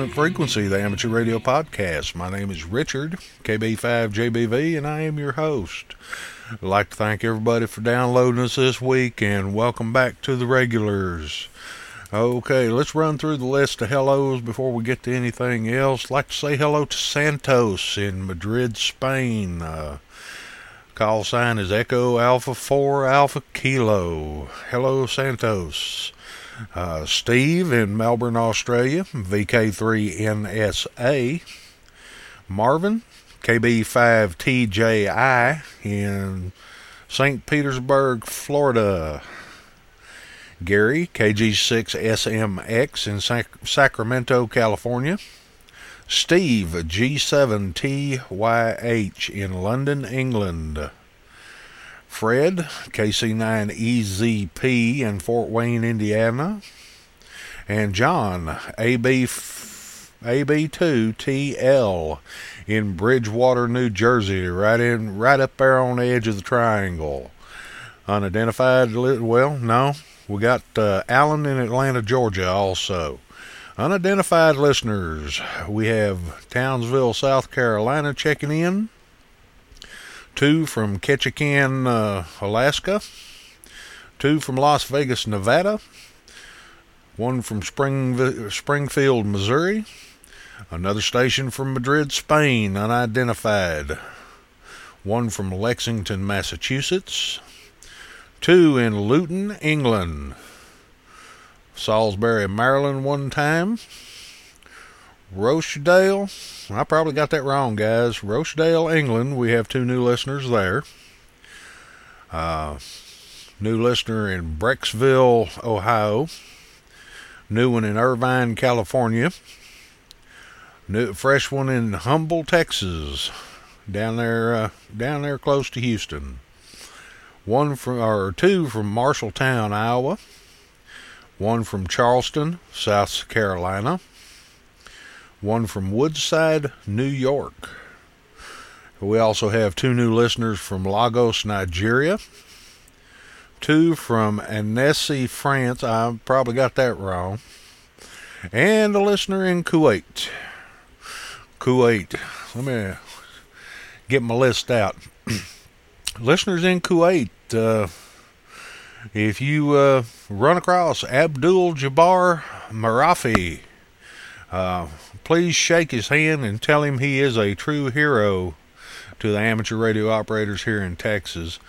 Resonant Frequency, the amateur radio podcast. My name is Richard, KB5JBV, and I am your host. I'd like to thank everybody for downloading us this week, and welcome back to the regulars. Okay, let's run through the list of hellos before we get to anything else. I'd like to say hello to Santos in Madrid, Spain. Uh, call sign is Echo Alpha 4 Alpha Kilo. Hello, Santos. Uh, Steve in Melbourne, Australia, VK3NSA. Marvin, KB5TJI in St. Petersburg, Florida. Gary, KG6SMX in Sac- Sacramento, California. Steve, G7TYH in London, England. Fred, KC9EZP in Fort Wayne, Indiana. And John, AB, AB2TL in Bridgewater, New Jersey, right in right up there on the edge of the triangle. Unidentified, well, no. We got uh, Alan in Atlanta, Georgia also. Unidentified listeners, we have Townville, South Carolina checking in two from Ketchikan, uh, Alaska, two from Las Vegas, Nevada, one from Spring, Springfield, Missouri, another station from Madrid, Spain, unidentified, one from Lexington, Massachusetts, two in Luton, England, Salisbury, Maryland, one time. Rochdale. I probably got that wrong, guys. Rochdale, England. We have two new listeners there. Uh, new listener in Brecksville, Ohio. New one in Irvine, California. New fresh one in Humble, Texas. Down there, uh, down there close to Houston. One from or two from Marshalltown, Iowa. One from Charleston, South Carolina one from Woodside, New York. We also have two new listeners from Lagos, Nigeria. Two from Annecy, France. I probably got that wrong. And a listener in Kuwait. Kuwait. Let me get my list out. Listeners in Kuwait, uh, if you uh, run across Abdul Jabbar Marafi, uh, please shake his hand and tell him he is a true hero to the amateur radio operators here in Texas.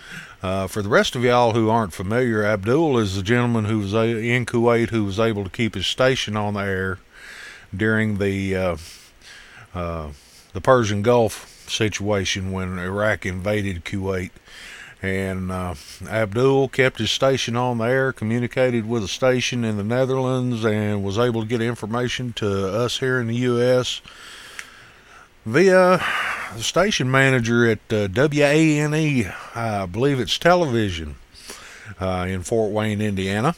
Uh, for the rest of y'all who aren't familiar, Abdul is the gentleman who was in Kuwait who was able to keep his station on the air during the uh, uh, the Persian Gulf situation when Iraq invaded Kuwait. And uh, Abdul kept his station on the air, communicated with a station in the Netherlands, and was able to get information to us here in the U.S. via the station manager at uh, WANE, I believe it's television, uh, in Fort Wayne, Indiana.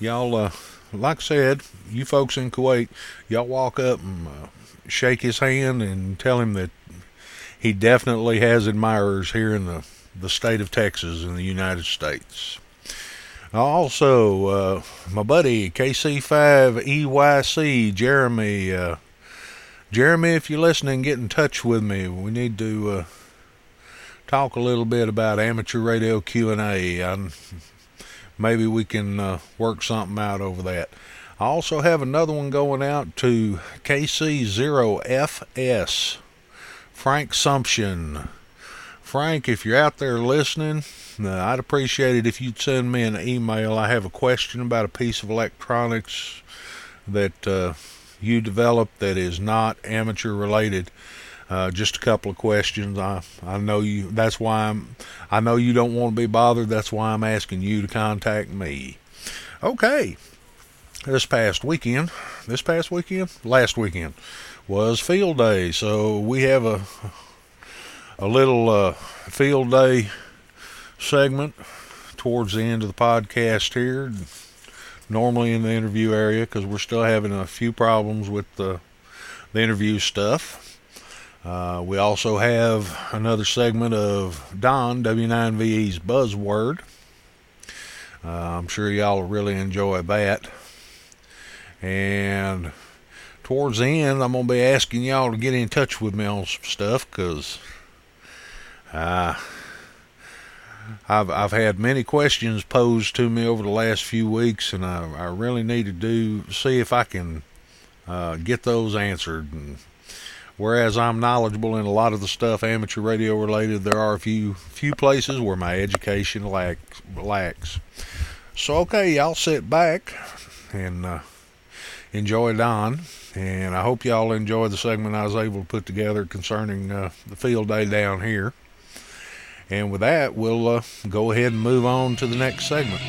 Y'all, uh, like I said, you folks in Kuwait, y'all walk up and uh, shake his hand and tell him that he definitely has admirers here in the the state of Texas in the United States. Also, uh, my buddy KC5EYC, Jeremy. Uh, Jeremy, if you're listening, get in touch with me. We need to uh, talk a little bit about amateur radio Q&A. I'm, maybe we can uh, work something out over that. I also have another one going out to KC0FS, Frank Sumption. Frank, if you're out there listening, uh, I'd appreciate it if you'd send me an email. I have a question about a piece of electronics that uh, you developed that is not amateur related. Uh, just a couple of questions. I I know you. That's why I'm. I know you don't want to be bothered. That's why I'm asking you to contact me. Okay. This past weekend, this past weekend, last weekend was field day, so we have a a little uh, field day segment towards the end of the podcast here. Normally in the interview area because we're still having a few problems with the, the interview stuff. Uh, we also have another segment of Don W9VE's Buzzword. Uh, I'm sure y'all really enjoy that. And towards the end, I'm to be asking y'all to get in touch with me on some stuff because uh, I've, I've had many questions posed to me over the last few weeks, and I, I really need to do see if I can uh, get those answered. And whereas I'm knowledgeable in a lot of the stuff amateur radio related, there are a few few places where my education lacks. lacks. So okay, y'all sit back and uh, enjoy Don, and I hope y'all enjoy the segment I was able to put together concerning uh, the field day down here. And with that, we'll uh, go ahead and move on to the next segment.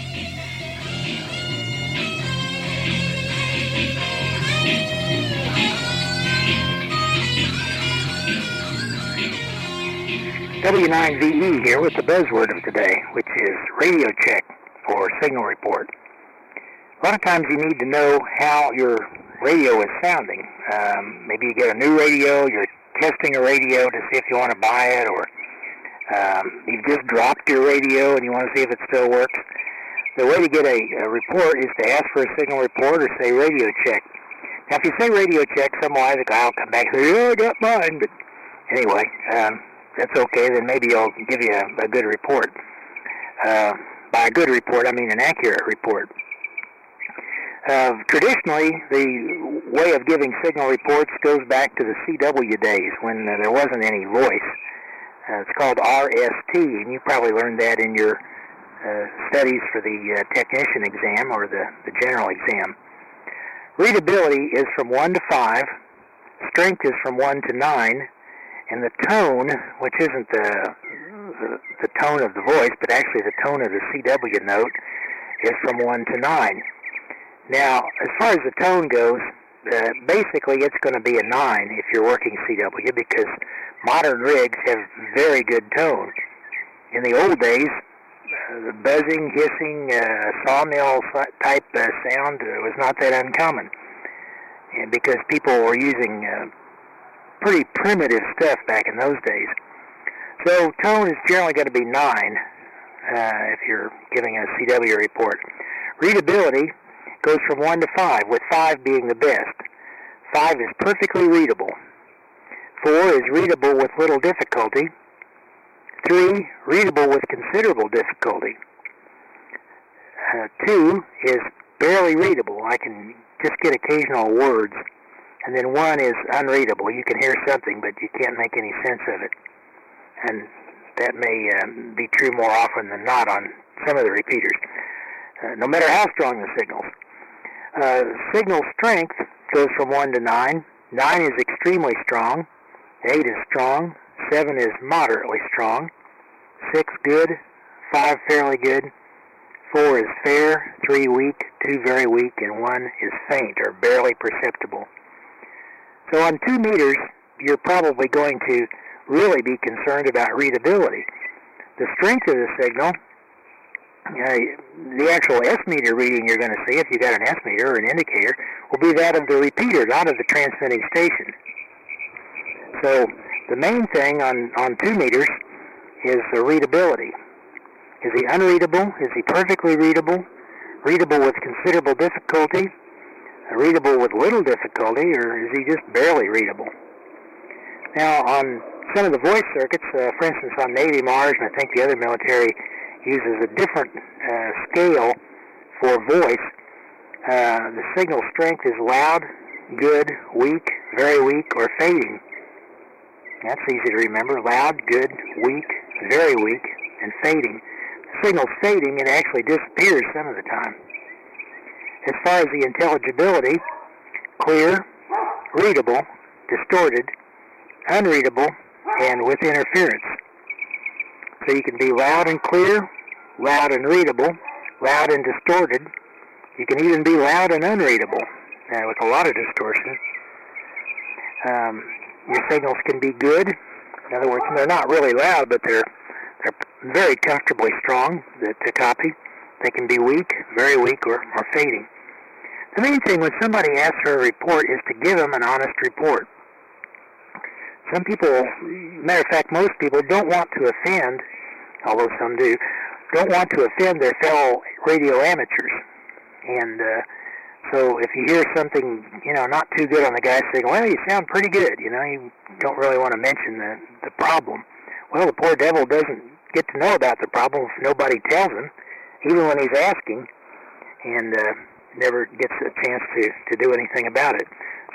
W9VE here with the buzzword of today, which is radio check for signal report. A lot of times you need to know how your radio is sounding. Um, maybe you get a new radio, you're testing a radio to see if you want to buy it, or um, you've just dropped your radio and you want to see if it still works. The way to get a, a report is to ask for a signal report or say radio check. Now, if you say radio check, some wise guy will come back and say, "Yeah, I got mine." But anyway, um, that's okay. Then maybe I'll give you a, a good report. Uh, by a good report, I mean an accurate report. Uh, traditionally, the way of giving signal reports goes back to the CW days when uh, there wasn't any voice. Uh, it's called RST, and you probably learned that in your uh, studies for the uh, technician exam or the, the general exam. Readability is from 1 to 5, strength is from 1 to 9, and the tone, which isn't the, the, the tone of the voice, but actually the tone of the CW note, is from 1 to 9. Now, as far as the tone goes, uh, basically it's going to be a 9 if you're working CW because modern rigs have very good tone. In the old days, uh, buzzing, hissing, uh, sawmill type uh, sound uh, was not that uncommon. And because people were using uh, pretty primitive stuff back in those days. So tone is generally going to be 9 uh, if you're giving a CW report. Readability goes from 1 to 5, with 5 being the best. 5 is perfectly readable. 4 is readable with little difficulty. 3, readable with considerable difficulty. Uh, 2 is barely readable. I can just get occasional words. And then 1 is unreadable. You can hear something, but you can't make any sense of it. And that may uh, be true more often than not on some of the repeaters, uh, no matter how strong the signals. Uh, signal strength goes from 1 to 9. 9 is extremely strong. 8 is strong. 7 is moderately strong. 6 good. 5 fairly good. 4 is fair. 3 weak. 2 very weak. And 1 is faint or barely perceptible. So on 2 meters, you're probably going to really be concerned about readability. The strength of the signal uh, the actual S meter reading you're going to see, if you got an S meter or an indicator, will be that of the repeater, not of the transmitting station. So the main thing on, on 2 meters is the readability. Is he unreadable? Is he perfectly readable? Readable with considerable difficulty? Readable with little difficulty? Or is he just barely readable? Now, on some of the voice circuits, uh, for instance, on Navy Mars, and I think the other military uses a different uh, scale for voice. Uh, the signal strength is loud, good, weak, very weak, or fading. That's easy to remember. Loud, good, weak, very weak, and fading. The signal's fading, it actually disappears some of the time. As far as the intelligibility, clear, readable, distorted, unreadable, and with interference. So you can be loud and clear, loud and readable, loud and distorted. You can even be loud and unreadable uh, with a lot of distortion. Um, your signals can be good. In other words, they're not really loud, but they're they're very comfortably strong to, to copy. They can be weak, very weak, or, or fading. The main thing when somebody asks for a report is to give them an honest report. Some people, matter of fact, most people don't want to offend, although some do, don't want to offend their fellow radio amateurs. And uh, So if you hear something, you know, not too good on the guy's signal, well, you sound pretty good. You know, you don't really want to mention the the problem. Well, the poor devil doesn't get to know about the problem if nobody tells him, even when he's asking, and uh, never gets a chance to to do anything about it.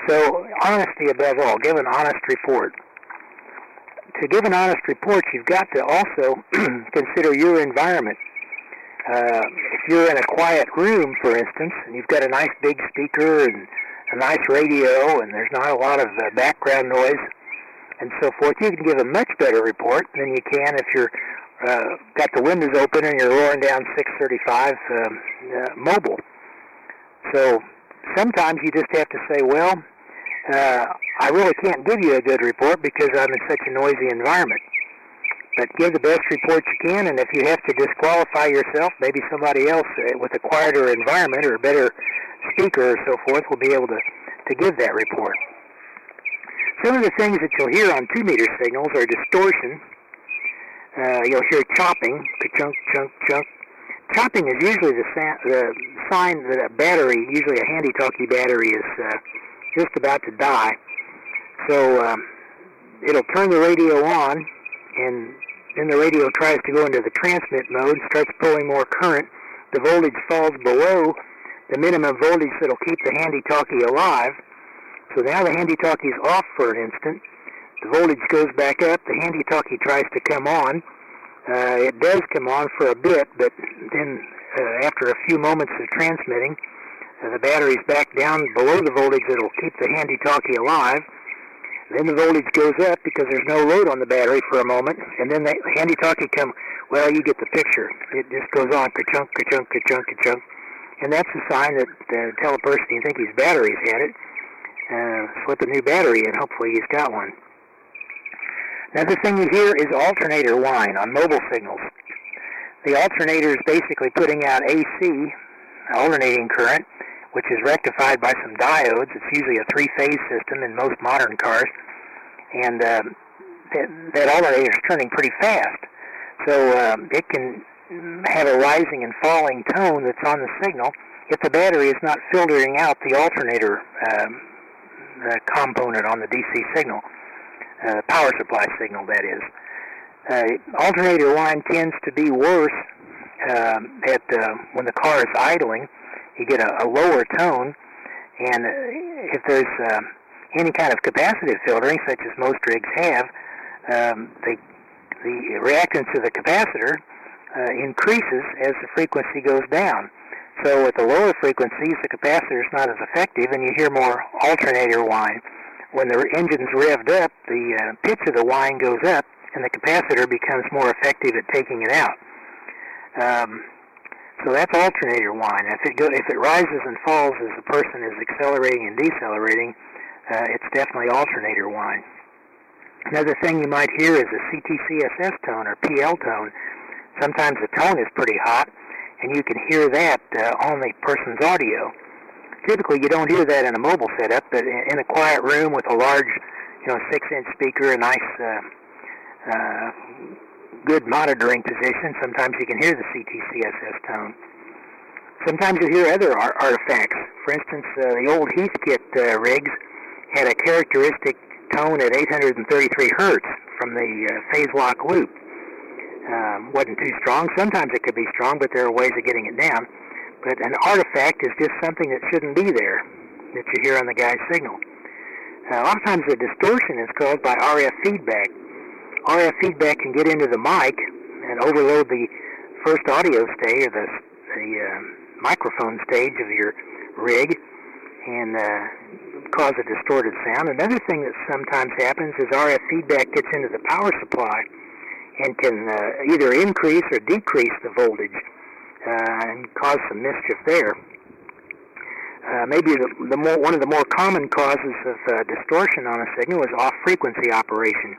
So honesty above all. Give an honest report. To give an honest report, you've got to also consider your environment. Uh, if you're in a quiet room, for instance, and you've got a nice big speaker and a nice radio, and there's not a lot of uh, background noise and so forth, you can give a much better report than you can if you're uh, got the windows open and you're roaring down 635 um, uh, mobile. So sometimes you just have to say, well, uh, I really can't give you a good report because I'm in such a noisy environment. But give the best report you can, and if you have to disqualify yourself, maybe somebody else uh, with a quieter environment or a better speaker or so forth will be able to, to give that report. Some of the things that you'll hear on two-meter signals are distortion. Uh, you'll hear chopping, chunk, chunk, chunk. Chopping is usually the, sa- the sign that a battery, usually a handy-talkie battery, is uh, just about to die. So um, it'll turn the radio on, and then the radio tries to go into the transmit mode, starts pulling more current. The voltage falls below the minimum voltage that'll keep the handy-talkie alive. So now the handy-talkie is off for an instant. The voltage goes back up. The handy-talkie tries to come on. Uh, it does come on for a bit, but then uh, after a few moments of transmitting, the battery's back down below the voltage that'll keep the handy-talkie alive. Then the voltage goes up because there's no load on the battery for a moment, and then the handy-talkie come. Well, you get the picture. It just goes on, ka-chunk, ka-chunk, ka-chunk, ka-chunk, and that's a sign that uh, tell a person you think his battery's had it. Uh, slip a new battery in. Hopefully, he's got one. Another thing you hear is alternator whine on mobile signals. The alternator is basically putting out AC, alternating current, which is rectified by some diodes. It's usually a three-phase system in most modern cars, and um, that, that alternator is turning pretty fast. So um, it can have a rising and falling tone that's on the signal if the battery is not filtering out the alternator um, uh, component on the DC signal, uh, power supply signal, that is. Uh, alternator whine tends to be worse um, at uh, when the car is idling. You get a, a lower tone, and if there's uh, any kind of capacitive filtering, such as most rigs have, um, the the reactance of the capacitor uh, increases as the frequency goes down. So at the lower frequencies, the capacitor is not as effective, and you hear more alternator whine. When the engine's revved up, the uh, pitch of the whine goes up, and the capacitor becomes more effective at taking it out. Um, so that's alternator whine. If it go, if it rises and falls as the person is accelerating and decelerating, uh, it's definitely alternator whine. Another thing you might hear is a CTCSS tone or PL tone. Sometimes the tone is pretty hot, and you can hear that uh, on the person's audio. Typically, you don't hear that in a mobile setup, but in a quiet room with a large, you know, six-inch speaker, a nice, uh, uh, good monitoring position, sometimes you can hear the CTCSS tone. Sometimes you hear other ar- artifacts. For instance, uh, the old Heathkit uh, rigs had a characteristic tone at 833 hertz from the uh, phase lock loop. Um, wasn't too strong. Sometimes it could be strong, but there are ways of getting it down. But an artifact is just something that shouldn't be there that you hear on the guy's signal. Uh, a lot of times the distortion is caused by RF feedback. RF feedback can get into the mic and overload the first audio stage or the, the uh, microphone stage of your rig and uh, cause a distorted sound. Another thing that sometimes happens is RF feedback gets into the power supply and can uh, either increase or decrease the voltage uh, and cause some mischief there. Uh, maybe the, the more, one of the more common causes of uh, distortion on a signal is off-frequency operation.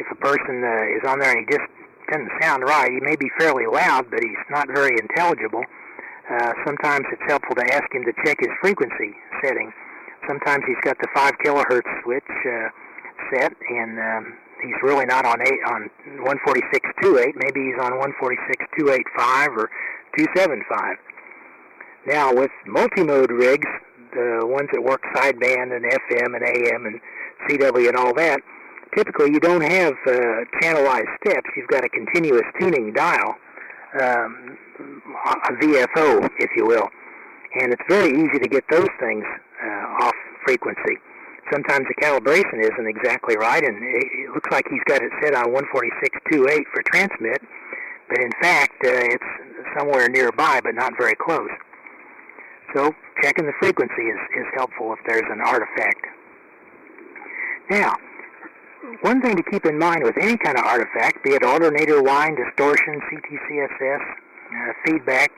If a person uh, is on there and he just doesn't sound right, he may be fairly loud, but he's not very intelligible. Uh, sometimes it's helpful to ask him to check his frequency setting. Sometimes he's got the 5 kilohertz switch uh, set, and um, he's really not on eight on 146.28. Maybe he's on 146.285 or 275. Now, with multi-mode rigs, the ones that work sideband and FM and AM and CW and all that, typically you don't have uh, channelized steps. You've got a continuous tuning dial, um, a VFO, if you will. And it's very easy to get those things uh, off frequency. Sometimes the calibration isn't exactly right, and it looks like he's got it set on 146.28 for transmit, but in fact uh, it's somewhere nearby, but not very close. So checking the frequency is, is helpful if there's an artifact. Now, one thing to keep in mind with any kind of artifact, be it alternator whine, distortion, CTCSS, uh, feedback,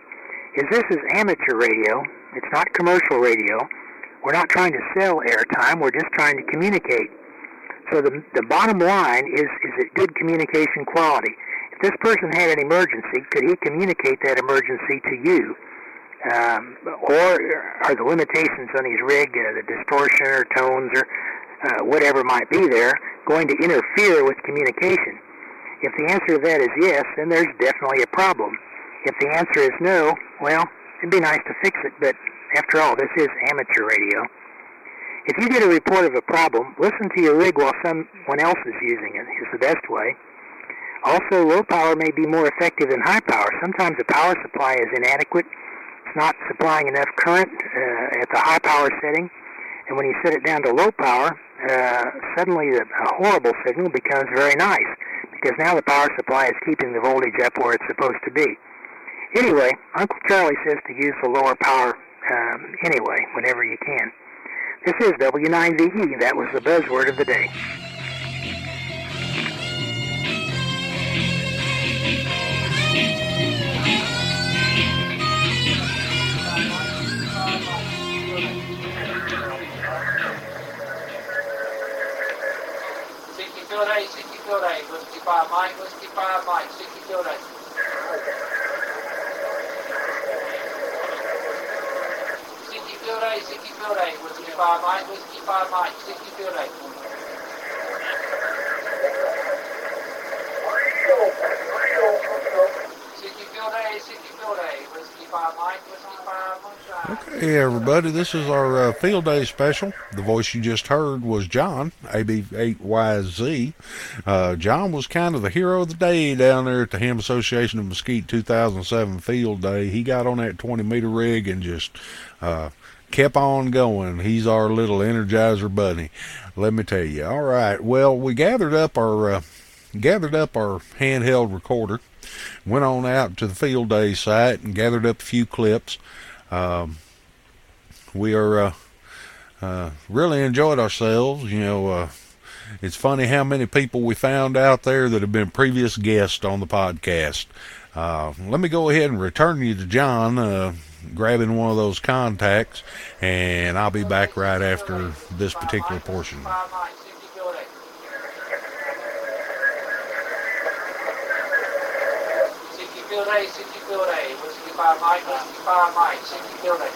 is this is amateur radio. It's not commercial radio. We're not trying to sell airtime. We're just trying to communicate. So the, the bottom line is, is it good communication quality? If this person had an emergency, could he communicate that emergency to you? Um, or are the limitations on his rig, uh, the distortion or tones or uh, whatever might be there, going to interfere with communication? If the answer to that is yes, then there's definitely a problem. If the answer is no, well, it'd be nice to fix it, but after all, this is amateur radio. If you get a report of a problem, listen to your rig while someone else is using it is the best way. Also, low power may be more effective than high power. Sometimes the power supply is inadequate. It's not supplying enough current uh, at the high power setting. And when you set it down to low power, uh, suddenly a horrible signal becomes very nice because now the power supply is keeping the voltage up where it's supposed to be. Anyway, Uncle Charlie says to use the lower power um, anyway, whenever you can. This is W9VE. That was the buzzword of the day. Field Day, CQ Field Day, Whiskey 5 Mike, Whiskey 5 Mike, CQ Field Day. CQ Field Day, CQ Field Day, Whiskey 5 Mike, Whiskey 5 Mike, CQ Field Day. CQ Field Day, CQ Field Day, Whiskey 5 Mike, Whiskey 5 Moonshine. Okay, everybody, this is our uh, field day special. The voice you just heard was John, AB8YZ. Uh, John was kind of the hero of the day down there at the Ham Association of Mesquite 2007 field day. He got on that 20 meter rig and just uh, kept on going. He's our little energizer bunny. Let me tell you. All right. Well, we gathered up our uh, gathered up our handheld recorder, went on out to the field day site and gathered up a few clips. Um, we are uh, uh, really enjoyed ourselves. You know, uh, it's funny how many people we found out there that have been previous guests on the podcast. Uh, let me go ahead and return you to John, uh, grabbing one of those contacts, and I'll be back right after this particular portion. CQ Field Day, CQ Field Day, Whiskey 5 Mike, Whiskey 5 Mike, CQ Field Day.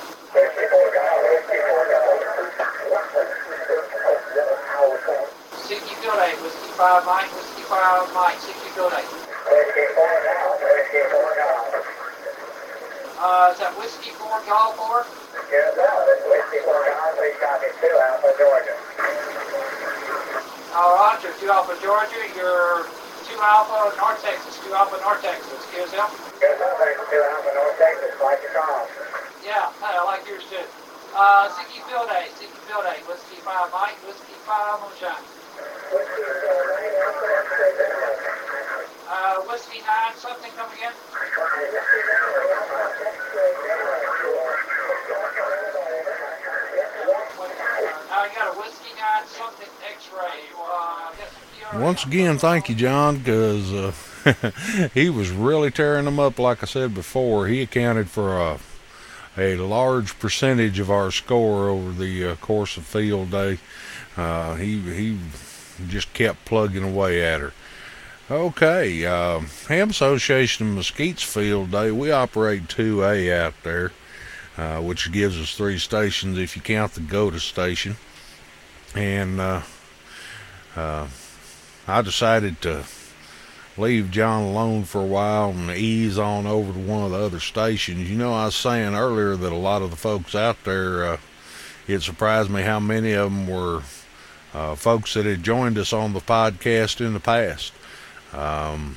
CQ Field Day, Whiskey 5 Mike, Whiskey 5 Mike, CQ Field Day. Uh, is that Whiskey 4 Golf 4? Uh, Roger, 2 Alpha Georgia, you're 2 Alpha North Texas, 2 Alpha North Texas. QSL? Yeah, I like yours too. Uh, CQ Field Day, CQ Field Day, Whiskey 5 Mike, Whiskey 5 Moonshine. Uh, Whiskey 9, something come again? Now I got a Whiskey 9, something X-ray. Uh, I guess a PR Once again, thank you, John, because uh, he was really tearing them up. Like I said before, he accounted for a, a large percentage of our score over the uh, course of field day. Uh, he he just kept plugging away at her. Okay, uh, Ham Association of Mesquite's field day. We operate 2A out there, uh, which gives us three stations if you count the GOTA station. And uh, uh, I decided to leave John alone for a while and ease on over to one of the other stations. You know, I was saying earlier that a lot of the folks out there, uh, it surprised me how many of them were uh, folks that had joined us on the podcast in the past. Um,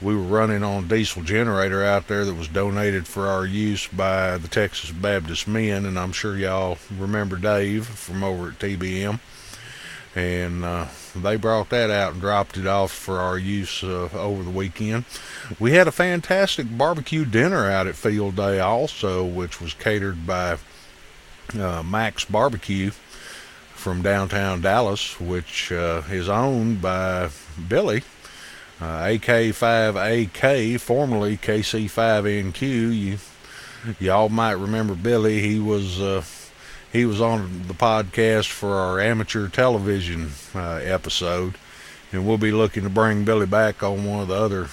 we were running on a diesel generator out there that was donated for our use by the Texas Baptist Men, and I'm sure y'all remember Dave from over at TBM. And uh, they brought that out and dropped it off for our use uh, over the weekend. We had a fantastic barbecue dinner out at Field Day also, which was catered by uh, Max Barbecue from downtown Dallas, which uh, is owned by Billy uh, AK5AK, formerly KC5NQ. You y'all might remember Billy. He was uh, he was on the podcast for our amateur television uh, episode, and we'll be looking to bring Billy back on one of the other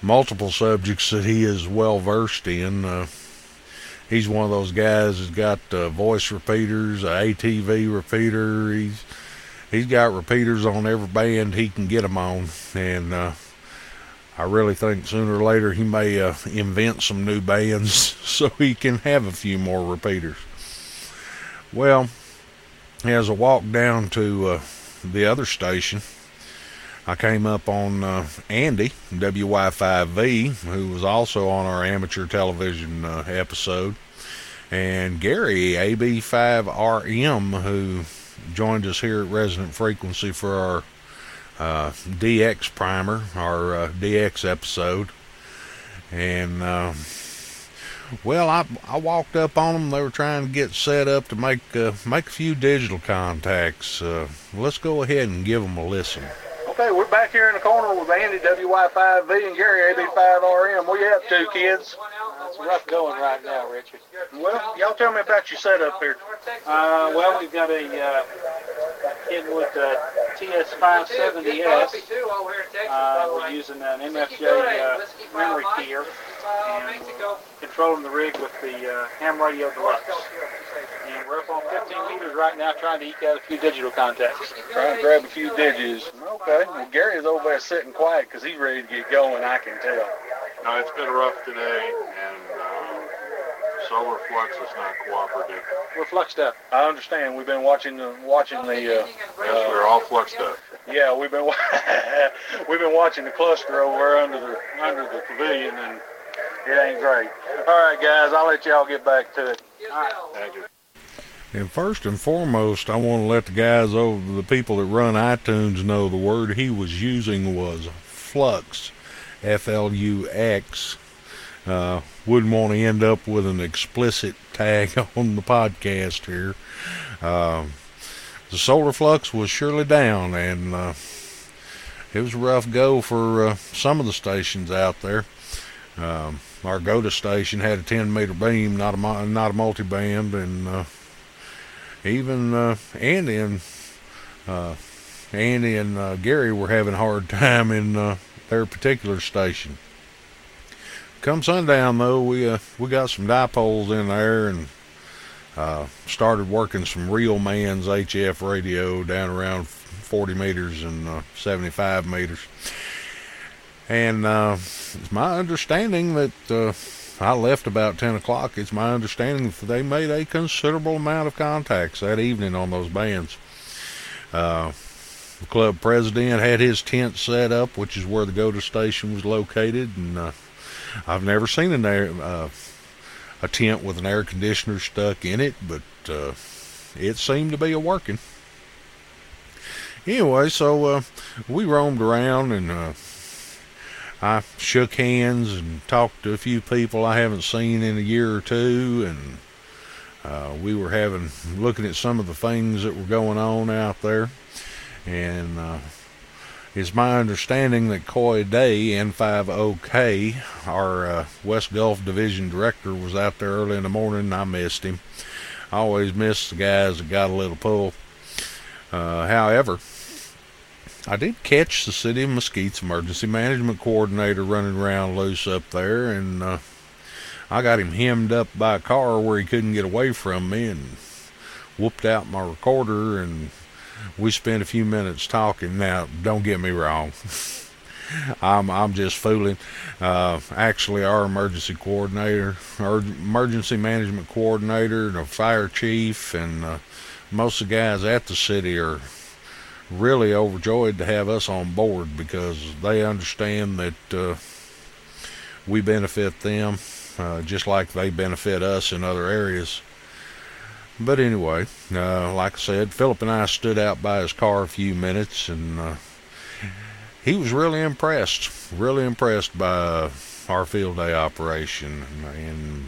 multiple subjects that he is well versed in. Uh, he's one of those guys that's got uh, voice repeaters, a ATV repeater. He's he's got repeaters on every band he can get them on, and uh, I really think sooner or later he may uh, invent some new bands so he can have a few more repeaters. Well, as I walked down to uh, the other station, I came up on uh, Andy, WY5V, who was also on our amateur television uh, episode, and Gary, AB5RM, who joined us here at Resonant Frequency for our uh, DX primer, our uh, DX episode. And, uh, well, I, I walked up on them. They were trying to get set up to make, uh, make a few digital contacts. Uh, let's go ahead and give them a listen. Okay, we're back here in the corner with Andy WY5V and Gary AB5RM. What you up to, kids? It's rough going right now, Richard. Well, y'all tell me about your setup here. Uh, well, we've got a uh, Kenwood uh, TS570S. Uh, we're using an MFJ uh, memory keyer and controlling the rig with the uh, ham radio deluxe. And we're up on 15 meters right now trying to eke out a few digital contacts. Trying to grab a few digits. Okay. Well, Gary's over there sitting quiet because he's ready to get going, I can tell. No, it's been rough today, and um, solar flux is not cooperative. We're fluxed up. I understand. We've been watching the watching the. Uh, Yes, we're all fluxed up. yeah, we've been we've been watching the cluster over under the under the pavilion, and it ain't great. All right, guys, I'll let y'all get back to it. Thank you. And first and foremost, I want to let the guys over, the people that run iTunes know the word he was using was flux, F L U X. Uh, wouldn't want to end up with an explicit tag on the podcast here. Um, the solar flux was surely down, and uh, it was a rough go for uh, some of the stations out there. Um, our GOTA station had a 10 meter beam, not a not a multi band, and uh, even uh, Andy and uh, Andy and uh, Gary were having a hard time in uh, their particular station. Come sundown though, we uh, we got some dipoles in there and started working some real man's HF radio down around 40 meters and uh, 75 meters. And uh, it's my understanding that uh, I left about 10 o'clock. It's my understanding that they made a considerable amount of contacts that evening on those bands. Uh, the club president had his tent set up, which is where the GOTA station was located, and uh, I've never seen an air, uh, a tent with an air conditioner stuck in it, but uh, it seemed to be a working. Anyway, so uh, we roamed around and uh, I shook hands and talked to a few people I haven't seen in a year or two, and uh, we were having looking at some of the things that were going on out there, and uh, it's my understanding that Coy Day N5OK, our uh, West Gulf Division director, was out there early in the morning. I missed him. I always miss the guys that got a little pull. Uh, however, I did catch the city of Mesquite's emergency management coordinator running around loose up there, and uh, I got him hemmed up by a car where he couldn't get away from me, and whooped out my recorder, and we spent a few minutes talking. Now, don't get me wrong, I'm I'm just fooling. Uh, actually, our emergency coordinator, our emergency management coordinator, the fire chief, and uh, most of the guys at the city are really overjoyed to have us on board because they understand that uh, we benefit them uh, just like they benefit us in other areas. But anyway, uh, like I said, Philip and I stood out by his car a few minutes, and uh, he was really impressed, really impressed by our field day operation. And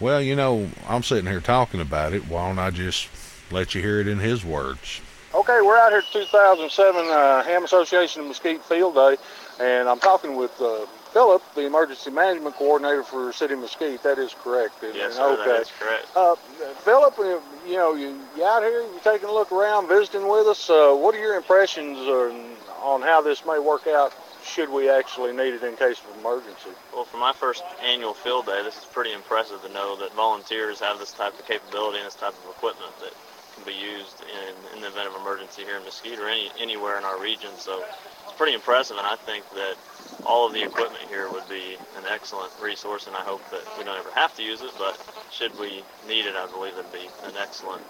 well, you know, I'm sitting here talking about it. Why don't I just let you hear it in his words? Okay, we're out here at 2007 uh, Ham Association of Mesquite Field Day, and I'm talking with uh, Philip, the emergency management coordinator for City of Mesquite. That is correct. isn't Yes, it? sir, okay. that is correct. Uh, Philip, uh, you know, you, you out here, you taking a look around, visiting with us. Uh, what are your impressions on, on how this may work out? Should we actually need it in case of emergency? Well, for my first annual field day, this is pretty impressive to know that volunteers have this type of capability and this type of equipment that can be used in, in the event of emergency here in Mesquite or any, anywhere in our region. So it's pretty impressive, and I think that all of the equipment here would be an excellent resource, and I hope that we don't ever have to use it, but should we need it, I believe it'd be an excellent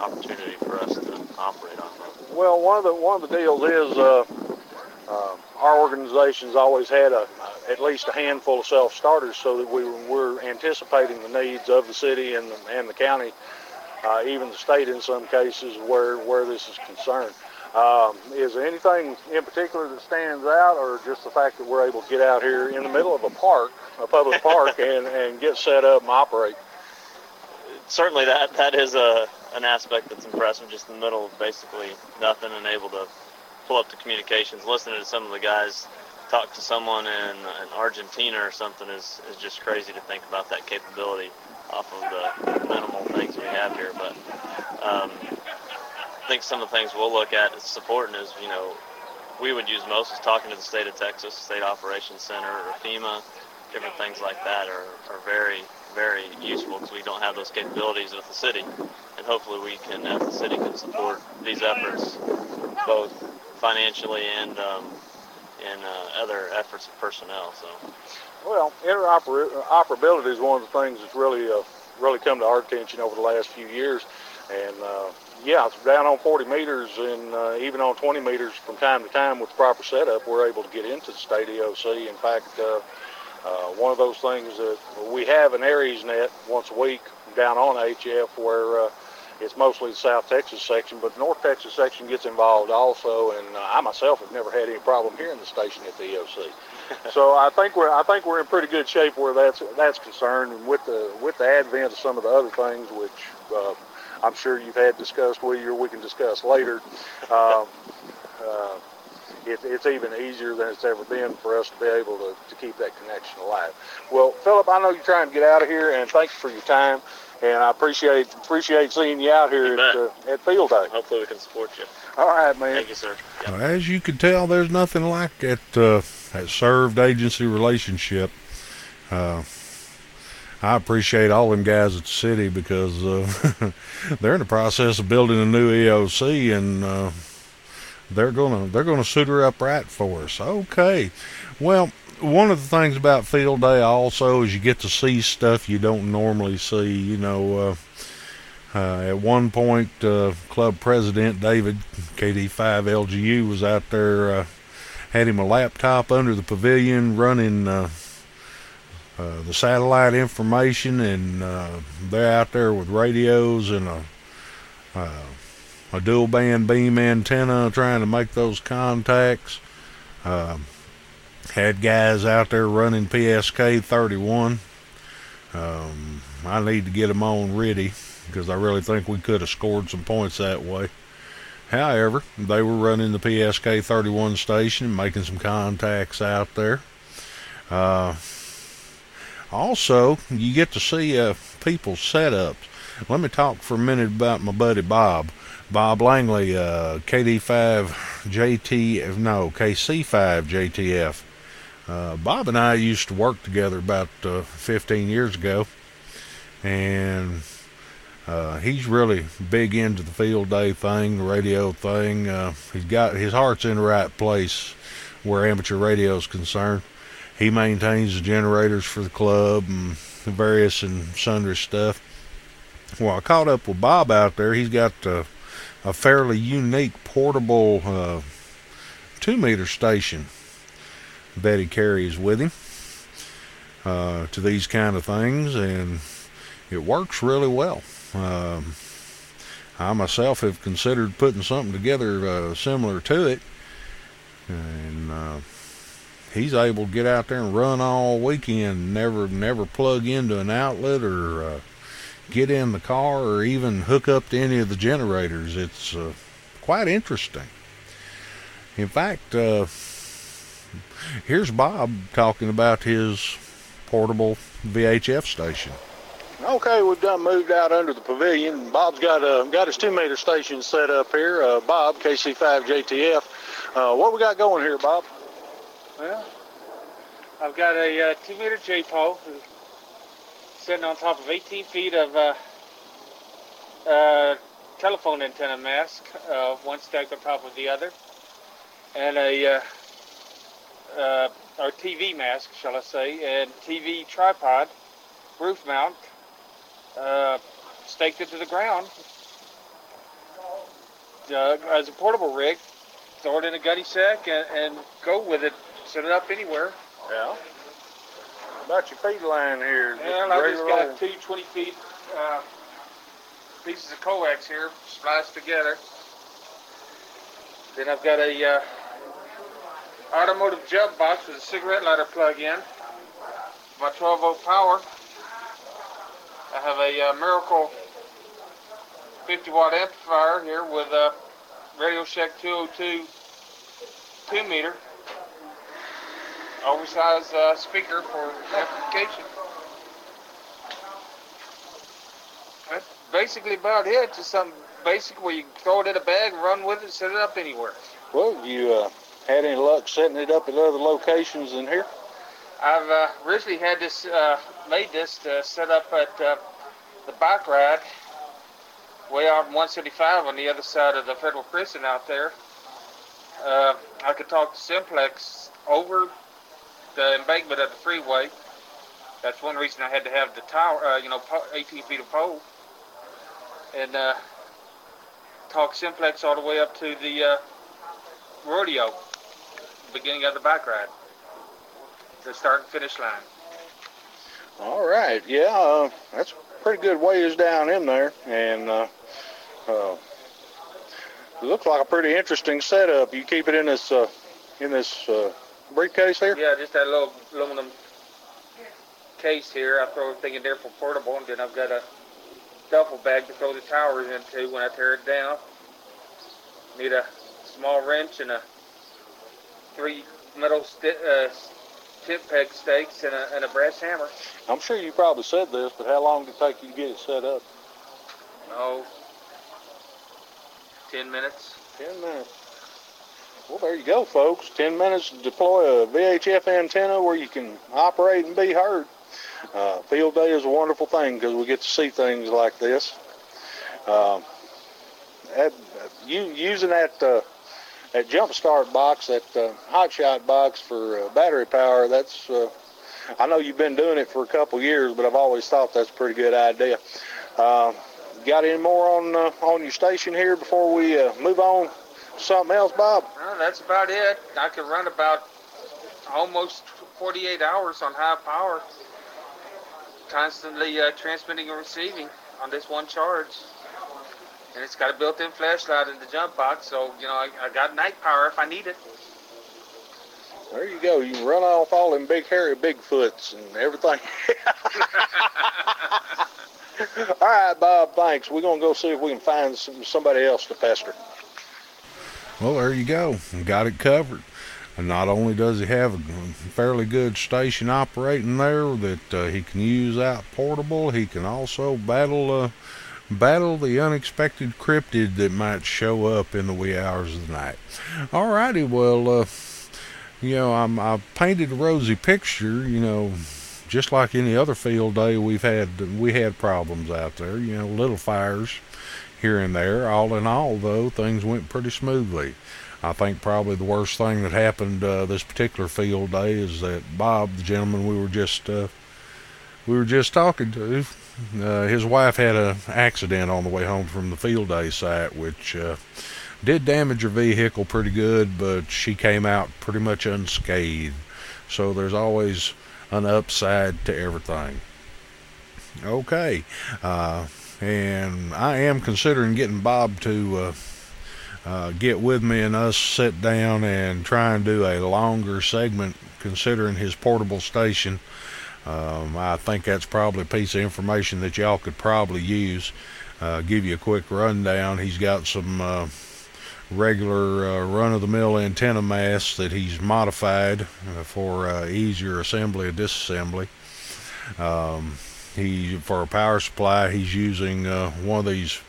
opportunity for us to operate off of. Well, one of the one of the deals is uh, uh, our organization's always had a at least a handful of self starters, so that we we're anticipating the needs of the city and the, and the county, uh, even the state in some cases where where this is concerned. Um, is there anything in particular that stands out, or just the fact that we're able to get out here in the middle of a park, a public park, and, and get set up and operate? certainly that that is a an aspect that's impressive. Just in the middle of basically nothing and able to pull up the communications, listening to some of the guys talk to someone in, in Argentina or something is is just crazy to think about that capability off of the minimal things we have here. But um, I think some of the things we'll look at supporting is you know we would use most is talking to the state of Texas, State Operations Center, or FEMA, different things like that are, are very, very useful because we don't have those capabilities with the city. And hopefully we can, as the city, can support these efforts both financially and um, in uh, other efforts of personnel. So Well, interoperability is one of the things that's really uh, really come to our attention over the last few years, and uh, yeah, down on 40 meters and uh, even on 20 meters from time to time with the proper setup, we're able to get into the state EOC. In fact, uh, uh, one of those things that we have an ARES net once a week down on HF where uh, it's mostly the South Texas section, but the North Texas section gets involved also, and uh, I myself have never had any problem here in the station at the EOC. So I think we're I think we're in pretty good shape where that's that's concerned, and with the with the advent of some of the other things, which uh, I'm sure you've had discussed with you, or we can discuss later. Um, uh, it, it's even easier than it's ever been for us to be able to, to keep that connection alive. Well, Philip, I know you're trying to get out of here, and thanks for your time. And I appreciate appreciate seeing you out here You at, uh, at Field Day. hopefully we can support you. All right, man. Thank you, sir. Yep. Well, as you can tell, there's nothing like that uh, that served agency relationship. Uh, I appreciate all them guys at the city because uh, they're in the process of building a new EOC and uh, they're gonna they're gonna suit her up right for us. Okay, well. One of the things about field day also is you get to see stuff you don't normally see. You know, uh, uh, at one point, uh, club president David KD5LGU was out there, had him a laptop under the pavilion running uh, uh, the satellite information, and uh, they're out there with radios and a, uh, a dual band beam antenna trying to make those contacts. Um had guys out there running PSK 31. Um, I need to get them on ready because I really think we could have scored some points that way. However, they were running the PSK 31 station, making some contacts out there. Uh, also, you get to see uh, people's setups. Let me talk for a minute about my buddy Bob. Bob Langley, uh, KD5 JT, no, KC5 JTF. Uh, Bob and I used to work together about uh, 15 years ago, and uh, he's really big into the field day thing, the radio thing. Uh, he's got his heart's in the right place where amateur radio is concerned. He maintains the generators for the club and various and sundry stuff. Well, I caught up with Bob out there. He's got uh, a fairly unique portable uh, two meter station that he carries with him uh, to these kind of things, and it works really well. Um, I myself have considered putting something together uh, similar to it, and uh, he's able to get out there and run all weekend, never never plug into an outlet or uh, get in the car or even hook up to any of the generators. It's uh, quite interesting. In fact, uh, here's Bob talking about his portable VHF station. Okay, we've done moved out under the pavilion. Bob's got uh, got his two meter station set up here. Uh, Bob, KC5JTF. Uh, what we got going here, Bob? Well, I've got a uh, two meter J pole sitting on top of 18 feet of uh, uh, telephone antenna mast, uh, one stacked on top of the other, and a uh, or TV mast, shall I say, and TV tripod, roof mount, uh, staked it to the ground uh, as a portable rig. Throw it in a gunny sack and, and go with it. Set it up anywhere. Yeah. About your feed line here. Well, I just got two 20 feet uh, pieces of coax here spliced together. Then I've got a uh, automotive jump box with a cigarette lighter plug in. My 12 volt power. I have a uh, Miracle 50 watt amplifier here with a Radio Shack 202 2 meter oversized uh, speaker for amplification. That's basically about it. Just something basic where you can throw it in a bag run with it, set it up anywhere. Well, you uh, had any luck setting it up at other locations than here? I've uh, originally had this uh, made this to set up at uh, the bike ride way out on 175 on the other side of the federal prison out there. Uh, I could talk to Simplex over the embankment of the freeway. That's one reason I had to have the tower, uh, you know, 18 feet of pole. And uh, talk Simplex all the way up to the rodeo, beginning of the bike ride, the start and finish line. All right, yeah, uh, that's pretty good ways down in there, and uh, uh, it looks like a pretty interesting setup. You keep it in this uh, in this uh, briefcase here. Yeah, just that little aluminum case here. I throw everything in there for portable, and then I've got a duffel bag to throw the towers into when I tear it down. Need a small wrench and a three metal sti- uh, tip peg stakes and a, and a brass hammer. I'm sure you probably said this, but how long did it take you to get it set up? Oh, 10 minutes. Ten minutes. Well, there you go, folks. Ten minutes to deploy a VHF antenna where you can operate and be heard. Uh, field day is a wonderful thing because we get to see things like this. Um, that, you, using that uh, that jump start box, that uh, hot shot box for uh, battery power, that's uh, I know you've been doing it for a couple years, but I've always thought that's a pretty good idea. Uh, got any more on uh, on your station here before we uh, move on to something else, Bob? That's about it. I can run about almost 48 hours on high power, constantly uh, transmitting and receiving on this one charge. And it's got a built-in flashlight in the jump box, so you know I, I got night power if I need it. There you go. You can run off all them big hairy Bigfoots and everything. all right, Bob. Thanks. We're gonna go see if we can find some, somebody else to pester. Well, there you go. Got it covered. And not only does he have a fairly good station operating there that uh, he can use out portable, he can also battle uh, battle the unexpected cryptid that might show up in the wee hours of the night. Alrighty, well, uh, you know, I'm, I've painted a rosy picture, you know, just like any other field day we've had, we had problems out there, you know, little fires here and there. All in all, though, things went pretty smoothly. I think probably the worst thing that happened uh, this particular field day is that Bob, the gentleman we were just uh, we were just talking to, uh, his wife had an accident on the way home from the field day site, which uh, did damage her vehicle pretty good, but she came out pretty much unscathed. So there's always an upside to everything. Okay, uh, and I am considering getting Bob to uh, uh, get with me and us sit down and try and do a longer segment considering his portable station. Um, I think that's probably a piece of information that y'all could probably use. Uh, give you a quick rundown. He's got some uh, regular uh, run-of-the-mill antenna masts that he's modified uh, for uh, easier assembly and disassembly. Um, he for a power supply he's using uh, one of these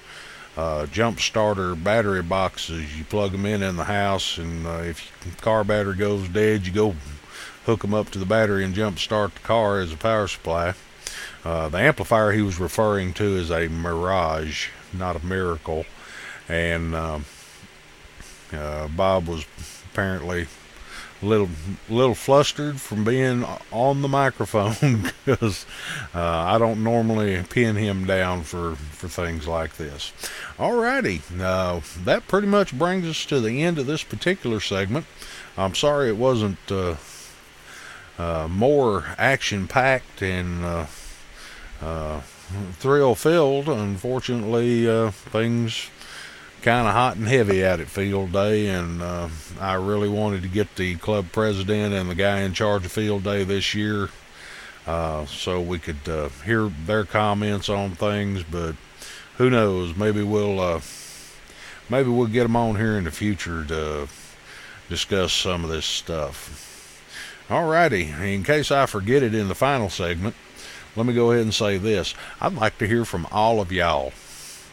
uh, jump starter battery boxes. You plug them in in the house, and uh, if your car battery goes dead, you go hook them up to the battery and jump start the car as a power supply. Uh, the amplifier he was referring to is a Mirage, not a Miracle, and um, uh, Bob was apparently a little little flustered from being on the microphone because uh, I don't normally pin him down for for things like this. Alrighty, uh, that pretty much brings us to the end of this particular segment. I'm sorry it wasn't uh, uh more action packed and uh, uh, thrill filled. Unfortunately, things kind of hot and heavy out at field day, and uh, I really wanted to get the club president and the guy in charge of field day this year uh, so we could uh, hear their comments on things. But who knows? Maybe we'll uh, maybe we'll get them on here in the future to discuss some of this stuff. Alrighty, in case I forget it in the final segment, let me go ahead and say this. I'd like to hear from all of y'all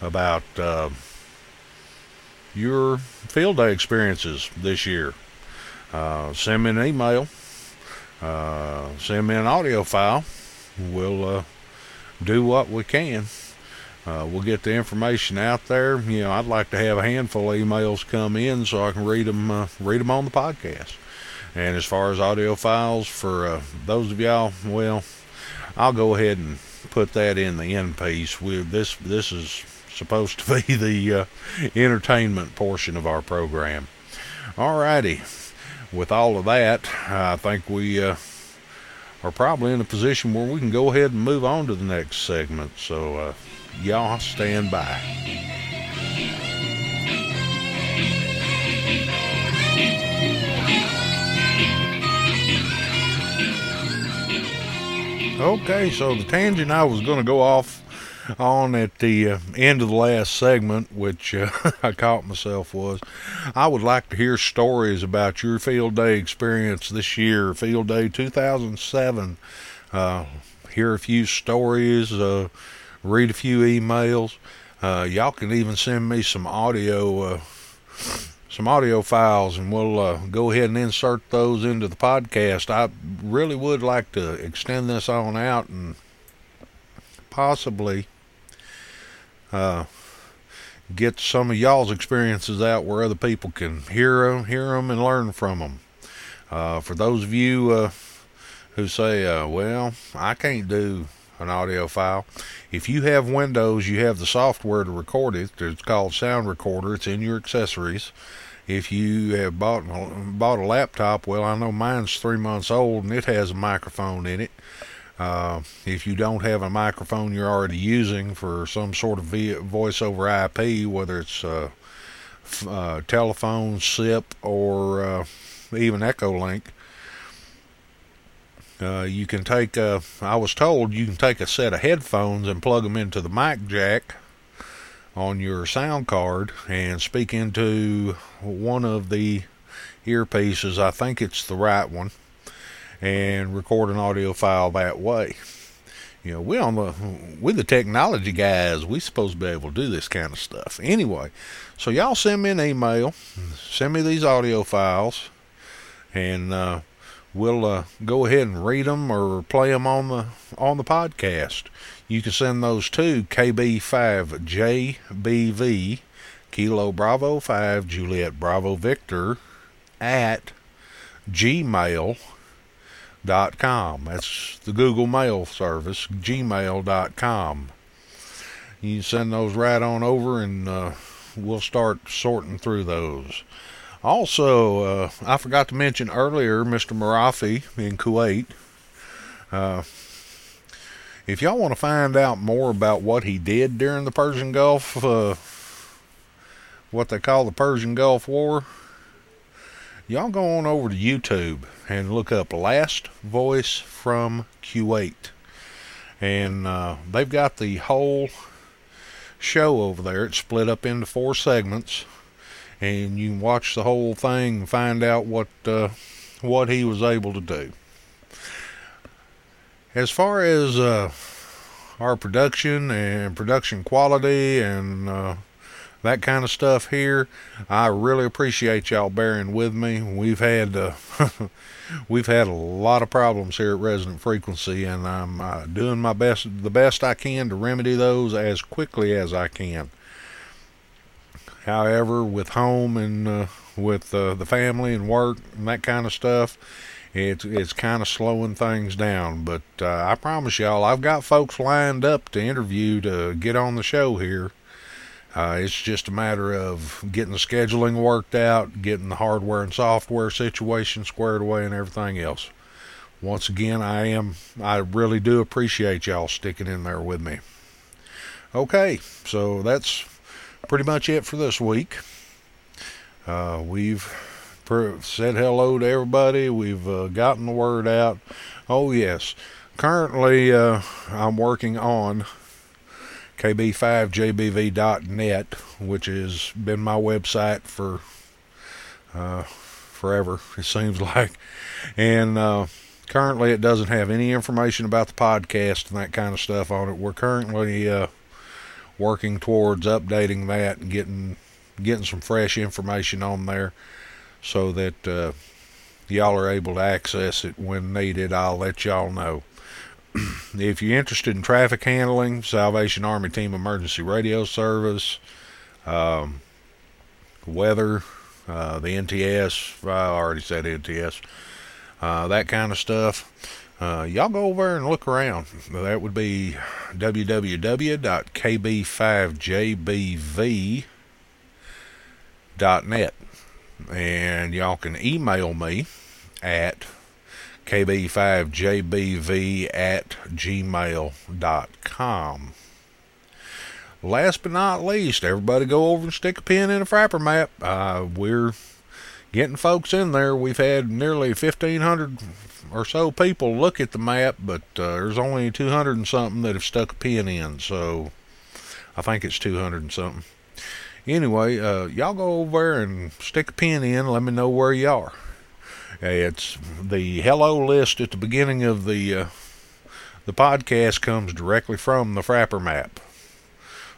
about uh, your field day experiences this year. Uh, send me an email. Uh, send me an audio file. We'll uh, do what we can. Uh, we'll get the information out there. You know, I'd like to have a handful of emails come in so I can read them, uh, read them on the podcast. And as far as audio files for uh, those of y'all, well, I'll go ahead and put that in the end piece. We this this is supposed to be the uh, entertainment portion of our program. Alrighty, with all of that, I think we uh, are probably in a position where we can go ahead and move on to the next segment. So, uh, y'all stand by. Okay, so the tangent I was going to go off on at the uh, end of the last segment, which uh, I caught myself was, I would like to hear stories about your field day experience this year, field day 2007. Uh, hear a few stories, uh, read a few emails. Uh, y'all can even send me some audio, uh, some audio files, and we'll go ahead and insert those into the podcast. I really would like to extend this on out and possibly uh, get some of y'all's experiences out where other people can hear them, hear them, and learn from them. Uh, for those of you uh, who say, uh, "Well, I can't do an audio file," if you have Windows, you have the software to record it. It's called Sound Recorder. It's in your accessories. If you have bought bought a laptop, well, I know mine's three months old and it has a microphone in it. Uh, if you don't have a microphone you're already using for some sort of voice over IP, whether it's uh, uh, telephone, SIP, or uh, even Echolink, uh, you can take. A, I was told you can take a set of headphones and plug them into the mic jack on your sound card and speak into one of the earpieces. I think it's the right one and record an audio file that way. You know, we on the with the technology guys, we supposed to be able to do this kind of stuff. Anyway, so y'all send me an email, send me these audio files, and uh, we'll uh, go ahead and read them or play them on the on the podcast. You can send those to KB5JBV Kilo Bravo 5 Juliet Bravo Victor at gmail.com. That's the Google Mail service, gmail.com. You send those right on over and uh, we'll start sorting through those. Also, uh, I forgot to mention earlier Mr. Marafi in Kuwait. Uh, if y'all want to find out more about what he did during the Persian Gulf, uh, what they call the Persian Gulf War, y'all go on over to YouTube and look up Last Voice from Kuwait. And uh, they've got the whole show over there. It's split up into four segments, and you can watch the whole thing and find out what uh, what he was able to do. As far as uh, our production and production quality and uh, that kind of stuff here, I really appreciate y'all bearing with me. We've had uh, we've had a lot of problems here at Resonant Frequency, and I'm uh, doing my best, the best I can to remedy those as quickly as I can. However, with home and uh, with uh, the family and work and that kind of stuff, it's it's kind of slowing things down. But uh, I promise y'all, I've got folks lined up to interview to get on the show here. Uh, it's just a matter of getting the scheduling worked out, getting the hardware and software situation squared away, and everything else. Once again, I am I really do appreciate y'all sticking in there with me. Okay, so that's pretty much it for this week. Uh, we've said hello to everybody. We've uh, gotten the word out. Oh, yes. Currently, uh, I'm working on kb5jbv.net, which has been my website for uh, forever, it seems like. And uh, currently, it doesn't have any information about the podcast and that kind of stuff on it. We're currently uh, working towards updating that and getting getting some fresh information on there so that uh, y'all are able to access it when needed. I'll let y'all know. if you're interested in traffic handling, Salvation Army Team Emergency Radio Service, um, weather, uh, the NTS, I already said NTS, uh, that kind of stuff. Uh, y'all go over and look around. That would be www.kb5jbv.net and y'all can email me at kb5jbv at gmail.com. Last but not least, everybody go over and stick a pin in a Frappr map. Uh, we're getting folks in there. We've had nearly 1,500 or so people look at the map, but uh, there's only 200 and something that have stuck a pin in, so I think it's 200 and something. Anyway, uh, y'all go over there and stick a pin in. Let me know where you are. It's the hello list at the beginning of the uh, the podcast comes directly from the Frappr map.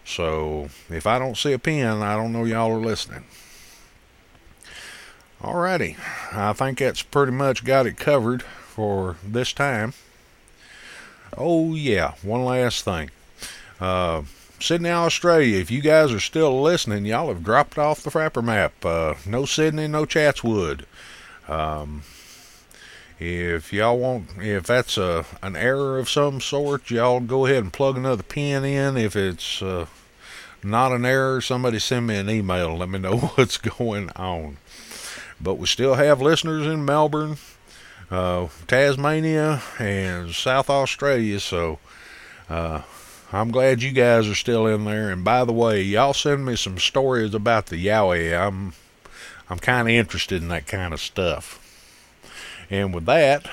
So if I don't see a pin, I don't know y'all are listening. Alrighty, I think that's pretty much got it covered for this time. Oh yeah, one last thing. Uh, Sydney, Australia. If you guys are still listening, y'all have dropped off the Frappr map. Uh, no Sydney, no Chatswood. Um, if y'all want, if that's a an error of some sort, y'all go ahead and plug another pin in. If it's uh, not an error, somebody send me an email. Let me know what's going on. But we still have listeners in Melbourne, uh, Tasmania, and South Australia. So. Uh, I'm glad you guys are still in there. And by the way, y'all send me some stories about the Yowie. I'm I'm kind of interested in that kind of stuff. And with that,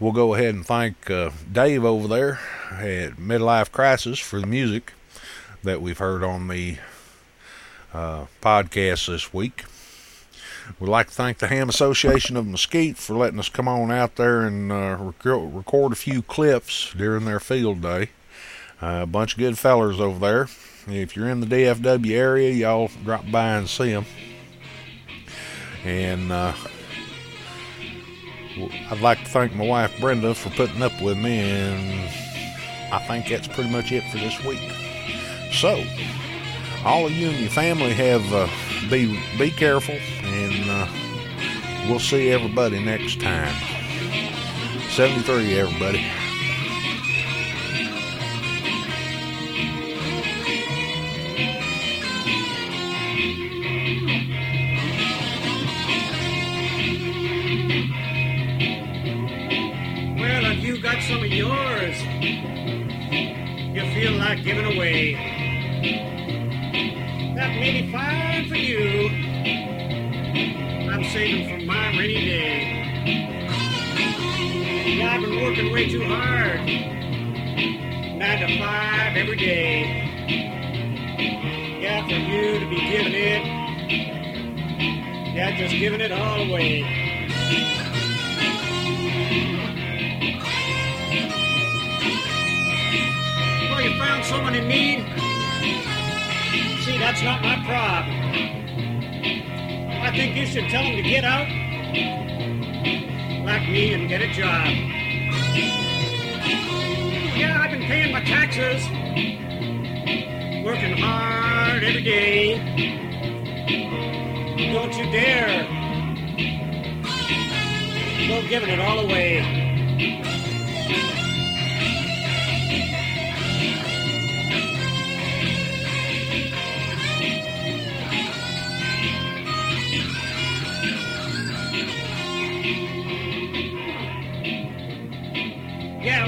we'll go ahead and thank uh, Dave over there at Midlife Crisis for the music that we've heard on the uh, podcast this week. We'd like to thank the Ham Association of Mesquite for letting us come on out there and uh, rec- record a few clips during their field day. Uh, a bunch of good fellers over there. If you're in the DFW area, y'all drop by and see them. And uh, I'd like to thank my wife Brenda for putting up with me, and I think that's pretty much it for this week. So, all of you and your family have uh, be be careful, and uh, we'll see everybody next time. 73, everybody. Well, have you got some of yours? You feel like giving away. That may be fine for you. I'm saving for my rainy day. Yeah, I've been working way too hard. Nine to five every day. Yeah, for you to be giving it. Yeah, just giving it all away. Well, you found someone in need? That's not my problem. I think you should tell them to get out, like me, and get a job. Yeah, I've been paying my taxes, working hard every day. Don't you dare go giving it all away.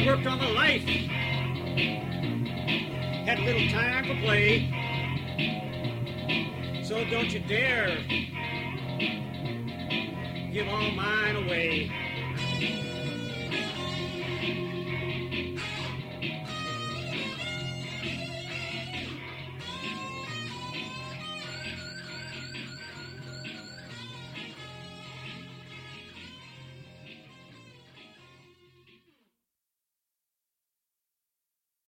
Worked on the life. Had little time for play. So don't you dare give all mine away.